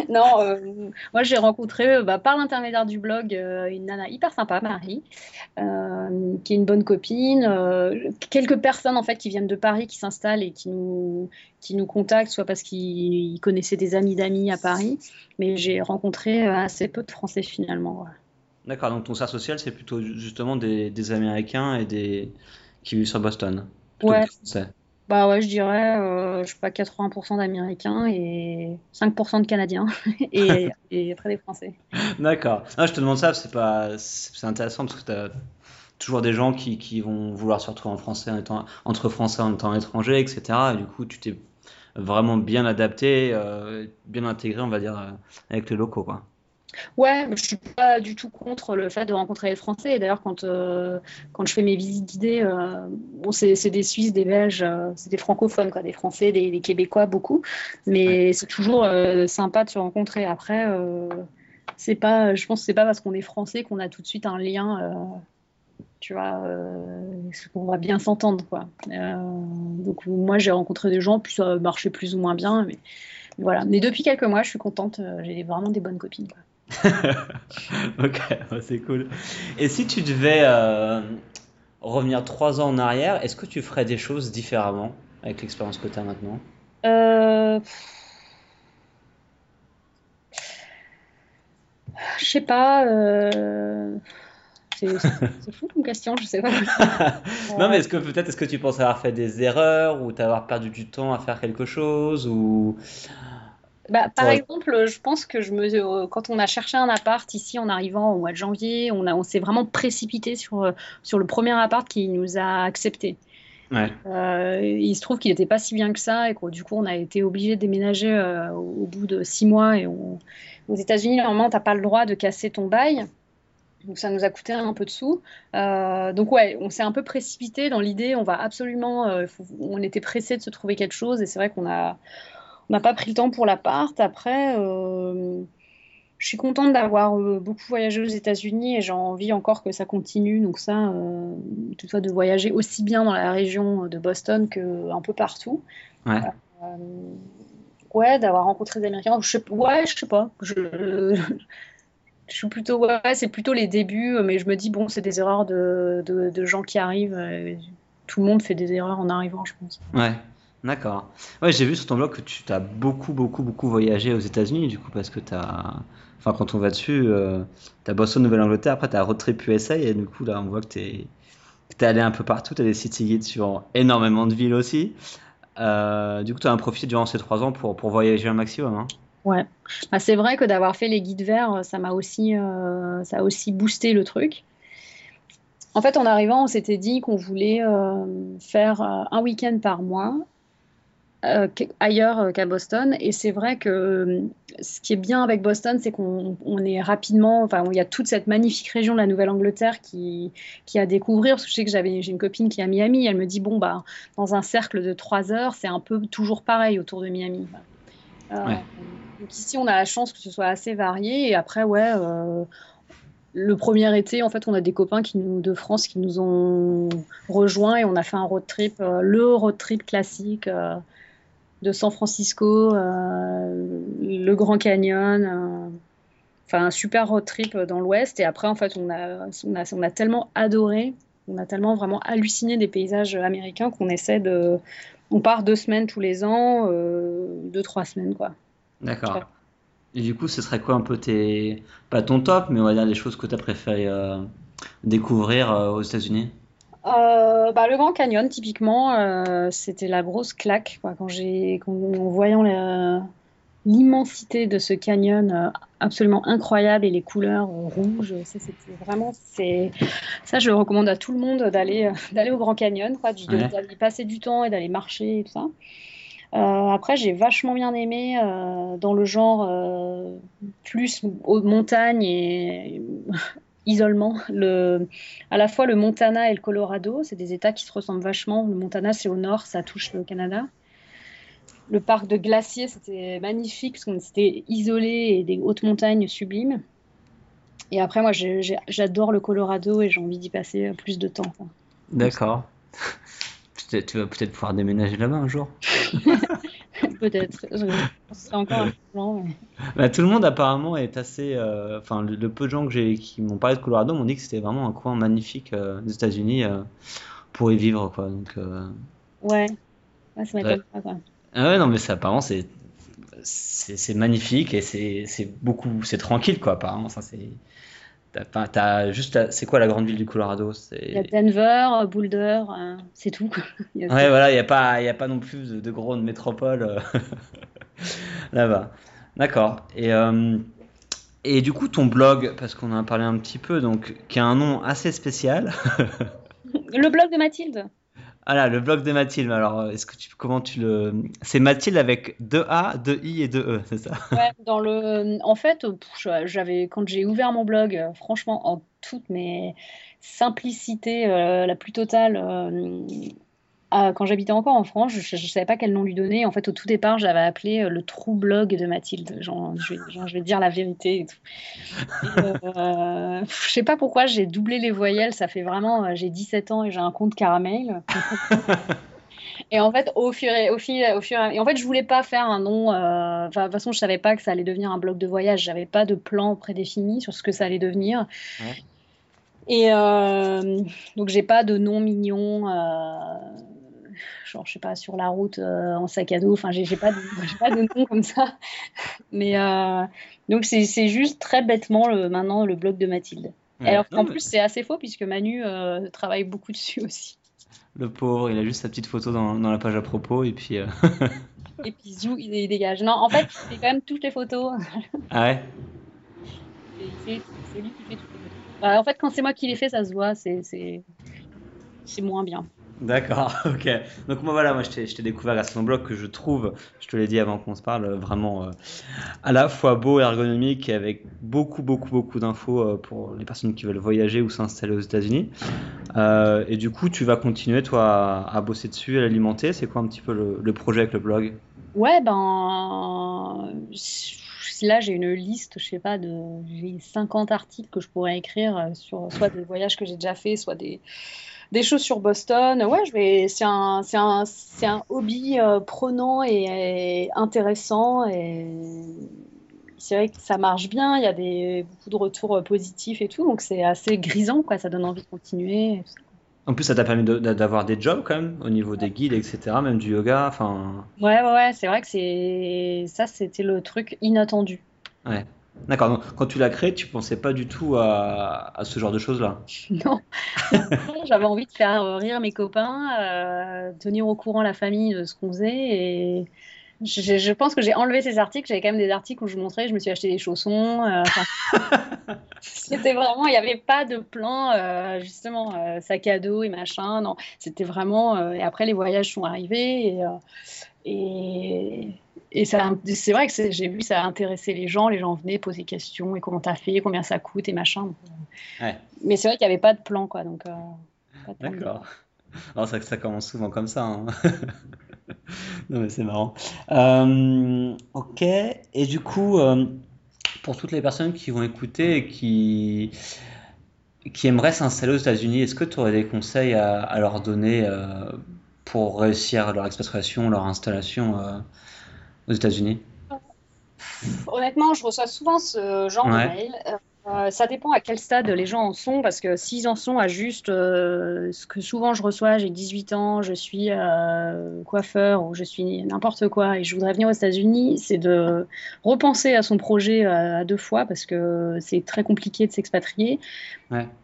non, euh... moi j'ai rencontré bah, par l'intermédiaire du blog euh, une nana hyper sympa, Marie, euh, qui est une bonne copine. Euh, quelques personnes en fait qui viennent de Paris, qui s'installent et qui nous, qui nous contactent, soit parce qu'ils connaissaient des amis d'amis à Paris, mais j'ai rencontré assez peu de Français finalement. Ouais. D'accord, donc ton cercle social c'est plutôt justement des, des, Américains et des qui vivent sur Boston. Ouais. Bah ouais, je dirais, euh, je sais pas, 80% d'Américains et 5% de Canadiens et, et, après des Français. D'accord. je te demande ça, c'est pas, c'est intéressant parce que tu as toujours des gens qui, qui, vont vouloir se retrouver en français en étant, entre français en étant étranger, etc. Et du coup, tu t'es vraiment bien adapté, euh, bien intégré, on va dire, euh, avec les locaux, quoi. Ouais, je suis pas du tout contre le fait de rencontrer les Français. D'ailleurs, quand, euh, quand je fais mes visites guidées, euh, bon, c'est des Suisses, des Belges, euh, c'est des francophones, quoi, des Français, des, des Québécois, beaucoup. Mais ouais. c'est toujours sympa de se rencontrer. Après, c'est pas, je pense que c'est pas parce qu'on est Français qu'on a tout de suite un lien. Tu vois, on va bien s'entendre, quoi. donc moi, j'ai rencontré des gens, puis ça marchait plus ou moins bien, mais voilà. Mais depuis quelques mois, je suis contente. J'ai vraiment des bonnes copines. Quoi. ok, c'est cool. Et si tu devais euh, revenir trois ans en arrière, est-ce que tu ferais des choses différemment avec l'expérience que tu as maintenant? Euh... Je sais pas. Euh... C'est fou comme question, je sais pas. non, mais est-ce que peut-être est-ce que tu penses avoir fait des erreurs ou t'avoir perdu du temps à faire quelque chose ou bah, par ouais. exemple, je pense que je me, quand on a cherché un appart ici en arrivant au mois de janvier, on, a, on s'est vraiment précipité sur, sur le premier appart qui nous a accepté. Ouais. Euh, il se trouve qu'il n'était pas si bien que ça et que du coup on a été obligé de déménager euh, au, bout de six mois. Et on... aux États-Unis, normalement, tu n'as pas le droit de casser ton bail. Donc ça nous a coûté un peu de sous. Euh, donc ouais, on s'est un peu précipité dans l'idée. On va absolument, euh, faut, on était pressé de se trouver quelque chose et c'est vrai qu'on a on n'a pas pris le temps pour l'appart. Après, euh, je suis contente d'avoir euh, beaucoup voyagé aux États-Unis et j'ai envie encore que ça continue. Donc ça, euh, toutefois, de voyager aussi bien dans la région de Boston qu'un peu partout. Ouais. ouais, d'avoir rencontré des Américains. Je sais, ouais, je sais pas. Je, je suis plutôt, ouais, c'est plutôt les débuts, mais je me dis bon, c'est des erreurs de, de, de gens qui arrivent. Tout le monde fait des erreurs en arrivant, je pense. Ouais. D'accord. Ouais, j'ai vu sur ton blog que tu as beaucoup, beaucoup, beaucoup voyagé aux États-Unis, du coup, parce que tu. Enfin, quand on va dessus, euh, tu as Boston, Nouvelle-Angleterre, après tu as Road Trip USA, et du coup, là, on voit que tu es, allé un peu partout, tu as des city guides sur énormément de villes aussi. Euh, du coup, tu as profité durant ces trois ans pour, pour voyager un maximum. Hein. Ouais. Bah, c'est vrai que d'avoir fait les guides verts, ça m'a aussi, euh, a aussi boosté le truc. En fait, en arrivant, on s'était dit qu'on voulait euh, faire un week-end par mois euh, ailleurs qu'à Boston. Et c'est vrai que euh, ce qui est bien avec Boston, c'est qu'on on est rapidement, enfin, il y a toute cette magnifique région de la Nouvelle-Angleterre qui, qui à découvrir. Parce que je sais que j'avais, j'ai une copine qui est à Miami, elle me dit, bon, bah, dans un cercle de trois heures, c'est un peu toujours pareil autour de Miami. Euh, ouais. Donc ici, on a la chance que ce soit assez varié. Et après, ouais, euh, le premier été, en fait, on a des copains qui nous, de France qui nous ont rejoints et on a fait un road trip, euh, le road trip classique. De San Francisco, le Grand Canyon. Enfin, un super road trip dans l'Ouest. Et après, en fait, on a, on a, on a tellement adoré, on a tellement vraiment halluciné des paysages américains qu'on essaie de. On part deux semaines tous les ans, deux, trois semaines, quoi. D'accord. Et du coup, ce serait quoi un peu tes. Pas ton top, mais on va dire les choses que tu as préféré euh, découvrir euh, aux États-Unis? Euh, bah, Le Grand Canyon, typiquement, c'était la grosse claque. quand j'ai, en voyant l'immensité de ce canyon absolument incroyable et les couleurs rouges, c'était vraiment. C'est... Ça, je recommande à tout le monde d'aller, d'aller au Grand Canyon, quoi, d'aller passer du temps et d'aller marcher et tout ça. Euh, après, j'ai vachement bien aimé euh, dans le genre euh, plus montagne et isolement. Le, à la fois le Montana et le Colorado, c'est des États qui se ressemblent vachement. Le Montana, c'est au nord, ça touche le Canada. Le parc de glaciers, c'était magnifique parce qu'on était isolé et des hautes montagnes sublimes. Et après, moi, j'adore le Colorado et j'ai envie d'y passer plus de temps. D'accord. Tu vas peut-être pouvoir déménager là-bas un jour. peut-être. C'est encore un bah, tout le monde apparemment est assez. Euh, enfin, le, peu de gens que j'ai qui m'ont parlé de Colorado m'ont dit que c'était vraiment un coin magnifique euh, des États-Unis euh, pour y vivre, quoi. Donc. Ouais. ouais ça m'étonne pas, quoi. Ah ouais, non, mais ça, apparemment, c'est c'est magnifique et c'est beaucoup, c'est tranquille, quoi. Apparemment, ça c'est T'as, juste, c'est quoi la grande ville du Colorado? Il y a Denver, Boulder, euh, c'est tout. ouais, voilà, il n'y a pas, il a pas non plus de, de grandes métropoles euh, là-bas. D'accord. Et euh, et du coup, ton blog, parce qu'on en a parlé un petit peu, donc qui a un nom assez spécial. Le blog de Mathilde. Ah le blog de Mathilde. Alors, euh, est-ce que tu, comment tu le, c'est Mathilde avec deux A, deux I et deux E, c'est ça? Ouais. Dans le, en fait, j'avais quand j'ai ouvert mon blog, euh, franchement, en toute mes simplicités euh, la plus totale, quand j'habitais encore en France, je ne savais pas quel nom lui donner. En fait, au tout départ, j'avais appelé euh, le true blog de Mathilde. Genre, je, vais, dire la vérité et tout. Euh, je sais pas pourquoi j'ai doublé les voyelles. Ça fait vraiment. Euh, j'ai 17 ans et j'ai un compte caramel. Et en fait, au fur et au fil, au fur et en fait, je voulais pas faire un nom. de toute façon, je savais pas que ça allait devenir un blog de voyage. J'avais pas de plan prédéfini sur ce que ça allait devenir. Et donc, j'ai pas de nom mignon genre, je sais pas, sur la route euh, en sac à dos. Enfin, j'ai pas, de, pas de nom comme ça. Mais euh, donc, c'est juste très bêtement le, maintenant le blog de Mathilde. Alors qu'en plus, c'est assez faux puisque Manu euh, travaille beaucoup dessus aussi. Le pauvre, il a juste sa petite photo dans, dans la page à propos et puis. et puis zou, il, dégage. Non, en fait, il fait quand même toutes les photos. ah ouais? C'est lui qui fait toutes les photos. Bah, en fait, quand c'est moi qui les fais, ça se voit. C'est moins bien. D'accord, ok. Donc moi voilà, moi je t'ai découvert grâce à ton blog que je trouve, je te l'ai dit avant qu'on se parle, vraiment euh, à la fois beau, ergonomique et avec beaucoup beaucoup beaucoup d'infos euh, pour les personnes qui veulent voyager ou s'installer aux États-Unis. Euh, et du coup, tu vas continuer toi à, bosser dessus, à l'alimenter. C'est quoi un petit peu le, projet avec le blog? Ouais, ben là j'ai une liste, je sais pas, de j'ai 50 articles que je pourrais écrire sur soit des voyages que j'ai déjà fait, soit des des choses sur Boston. Ouais, je vais. C'est un, c'est un, c'est un hobby euh, prenant et, intéressant et c'est vrai que ça marche bien. Il y a des beaucoup de retours euh, positifs et tout, donc c'est assez grisant, quoi. Ça donne envie de continuer. En plus, ça t'a permis d'avoir des jobs quand même au niveau des guides, etc. Même du yoga, enfin. Ouais, ouais, ouais. C'est vrai que c'est ça, c'était le truc inattendu. Ouais. D'accord, donc quand tu l'as créé, tu pensais pas du tout à, ce genre de choses-là? Non, j'avais envie de faire rire mes copains, euh, tenir au courant la famille de ce qu'on faisait et je, pense que j'ai enlevé ces articles. J'avais quand même des articles où je montrais, je me suis acheté des chaussons. Euh, c'était vraiment, il n'y avait pas de plan, euh, justement, sac à dos et machin. Non, c'était vraiment. et après, les voyages sont arrivés et, et et c'est vrai que j'ai vu ça a intéressé les gens. Les gens venaient poser des questions et comment t'as fait, combien ça coûte et machin. Euh. Mais c'est vrai qu'il n'y avait pas de plan, quoi. Donc. Euh, D'accord. Alors ça, ça commence souvent comme ça. Hein. non mais c'est marrant. Euh, ok. Et du coup, pour toutes les personnes qui vont écouter et qui qui aimeraient s'installer aux États-Unis, est-ce que tu aurais des conseils à, à leur donner pour réussir leur expatriation, leur installation aux États-Unis? Honnêtement, je reçois souvent ce genre de mail. Euh, ça dépend à quel stade les gens en sont, parce que s'ils en sont à juste euh, ce que souvent je reçois, j'ai 18 ans, je suis euh, coiffeur ou je suis n'importe quoi et je voudrais venir aux États-Unis, c'est de repenser à son projet à, deux fois parce que c'est très compliqué de s'expatrier.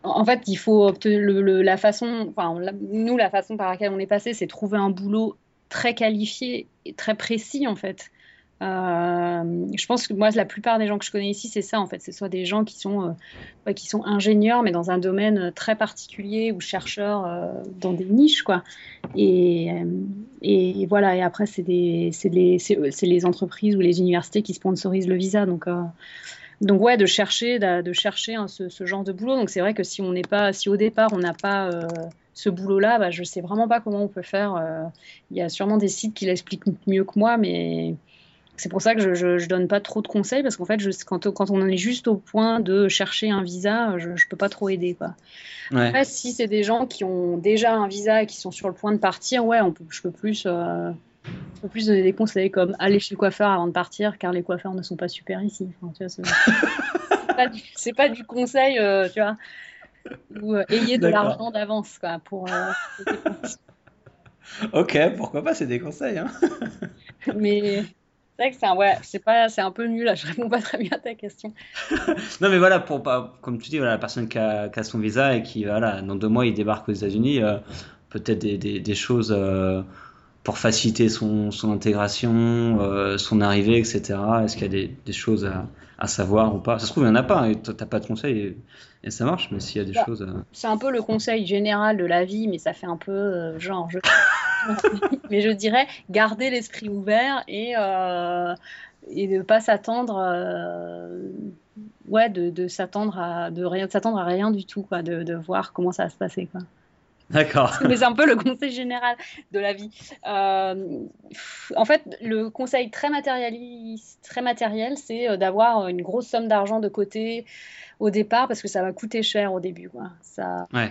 En fait, il faut obtenir la façon, enfin, nous, la façon par laquelle on est passé, c'est trouver un boulot très qualifié et très précis en fait. Euh, je pense que moi, la plupart des gens que je connais ici, c'est ça en fait. C'est soit des gens qui sont, euh, qui sont ingénieurs, mais dans un domaine très particulier ou chercheurs euh, dans des niches, quoi. Et, voilà. Et après, c'est les, les entreprises ou les universités qui sponsorisent le visa. Donc, donc ouais, de chercher, de, chercher hein, ce, genre de boulot. Donc c'est vrai que si on pas, si au départ on n'a pas ce boulot-là, bah, je sais vraiment pas comment on peut faire. Il y a sûrement des sites qui l'expliquent mieux que moi, mais c'est pour ça que je, ne donne pas trop de conseils parce qu'en fait, je, quand, quand, on en est juste au point de chercher un visa, je, ne peux pas trop aider. Quoi. Après, si c'est des gens qui ont déjà un visa et qui sont sur le point de partir, ouais, on peut, je peux plus. Euh, plus donner des conseils comme aller chez le coiffeur avant de partir car les coiffeurs ne sont pas super ici. c'est pas, du conseil, euh, tu vois. Ou euh, ayez de l'argent d'avance quoi, pour. ok, pourquoi pas, c'est des conseils. Hein. Mais c'est un, ouais, c'est pas, c'est un peu nul. Là, je réponds pas très bien à ta question. non, mais voilà, pour pas, comme tu dis, voilà, la personne qui a, son visa et qui, voilà, dans deux mois, il débarque aux États-Unis, euh, peut-être des, choses euh, pour faciliter son, son intégration, euh, son arrivée, etc. Est-ce qu'il y a des, des choses à, à, savoir ou pas Ça se trouve, il n'y en a pas. Tu n'as pas de conseils et, ça marche, mais s'il y a des bah, choses. C'est un peu le conseil général de la vie, mais ça fait un peu genre. Je... mais je dirais garder l'esprit ouvert et, euh, et ne pas s'attendre. Euh, ouais, de, de s'attendre à de rien, de s'attendre à rien du tout, quoi, de, de, voir comment ça va se passer, quoi. D'accord. Mais c'est un peu le conseil général de la vie. Euh, en fait, le conseil très matérialiste, très matériel, c'est euh, d'avoir une grosse somme d'argent de côté au départ parce que ça va coûter cher au début. Quoi. Ça, ouais.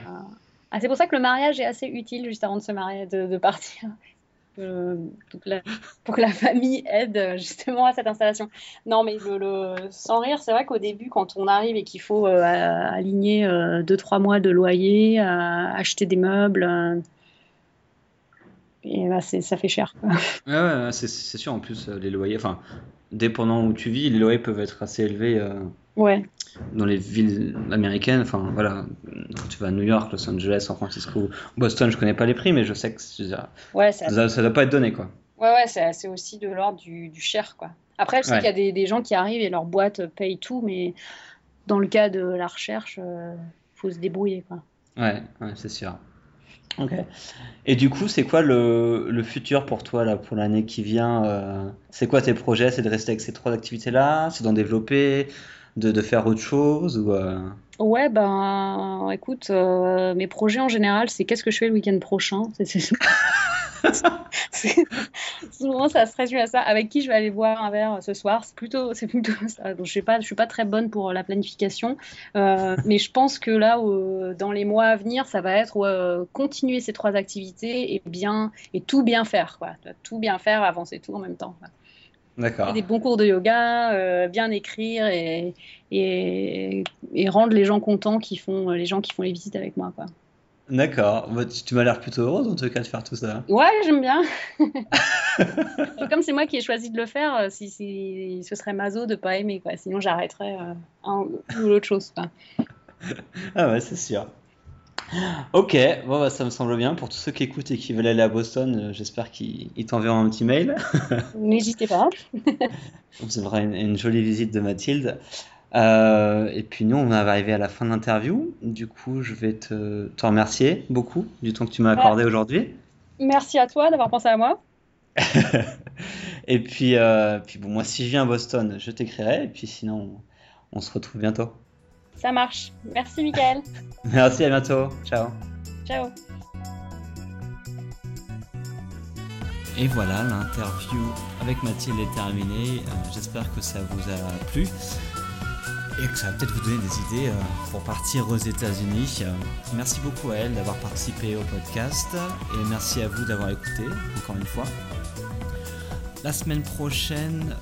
Ah, c'est pour ça que le mariage est assez utile juste avant de se marier, de, partir. Euh, pour, que la famille aide euh, justement à cette installation. Non, mais le, sans rire, c'est vrai qu'au début, quand on arrive et qu'il faut euh, aligner 2-3 mois de loyer, acheter des meubles, et bah, ça fait cher. Ouais, ouais, c'est sûr. En plus, les loyers, enfin, dépendant où tu vis, les loyers peuvent être assez élevés. ouais dans les villes américaines, enfin voilà, tu vas à New York, Los Angeles, San Francisco, Boston, je connais pas les prix, mais je sais que ouais, ça, ça, doit pas être donné quoi. Ouais, ouais, c'est aussi de l'ordre du, cher quoi. Après, je sais qu'il y a des, des, gens qui arrivent et leur boîte paye tout, mais dans le cas de la recherche, il euh, faut se débrouiller quoi. Ouais, ouais c'est sûr. Ok. Et du coup, c'est quoi le, le, futur pour toi là, pour l'année qui vient euh, C'est quoi tes projets? C'est de rester avec ces trois activités-là? C'est d'en développer? De, faire autre chose ou euh? Ouais, ben écoute, euh, mes projets en général, c'est qu'est-ce que je fais le week-end prochain? souvent, ça se résume à ça. Avec qui je vais aller boire un verre ce soir C'est plutôt, c'est plutôt ça. Donc, je ne suis, suis, pas très bonne pour la planification. Euh, mais je pense que là, dans les mois à venir, ça va être continuer ces trois activités et, bien, et tout bien faire. Quoi. Tout bien faire, avancer tout en même temps. Des bons cours de yoga, euh, bien écrire et, et, rendre les gens contents qui font les gens qui font les visites avec moi. Quoi. D'accord. Bah, tu, m'as l'air plutôt heureuse en tout cas de faire tout ça. Ouais, j'aime bien. Comme c'est moi qui ai choisi de le faire, euh, si, si ce serait maso de pas aimer. Quoi. Sinon, j'arrêterais euh, un ou l'autre chose. ah ouais, c'est sûr. Ok, bon, bah, ça me semble bien. Pour tous ceux qui écoutent et qui veulent aller à Boston, euh, j'espère qu'ils t'enverront un petit mail. N'hésitez pas. Vous aurez une, jolie visite de Mathilde. Euh, et puis nous, on va arriver à la fin de l'interview. Du coup, je vais te, te, remercier beaucoup du temps que tu m'as accordé aujourd'hui. Merci à toi d'avoir pensé à moi. et puis, euh, puis bon, moi, si je viens à Boston, je t'écrirai. Et puis sinon, on se retrouve bientôt. Ça marche. Merci, Michael. Merci, à bientôt. Ciao. Ciao. Et voilà, l'interview avec Mathilde est terminée. Euh, j'espère que ça vous a plu. et que ça va peut-être vous donner des idées pour partir aux États-Unis. Merci beaucoup à elle d'avoir participé au podcast et merci à vous d'avoir écouté encore une fois. La semaine prochaine,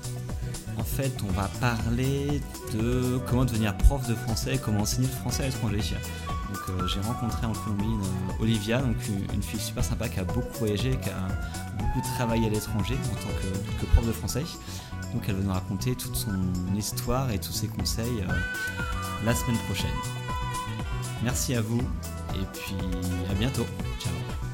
en fait, on va parler de comment devenir prof de français, comment enseigner le français à l'étranger. Donc, euh, j'ai rencontré en Colombie euh, Olivia, une, fille super sympa qui a beaucoup voyagé, qui a beaucoup travaillé à l'étranger en tant que, prof de français. Donc, elle va nous raconter toute son histoire et tous ses conseils euh, la semaine prochaine. Merci à vous et puis à bientôt. Ciao.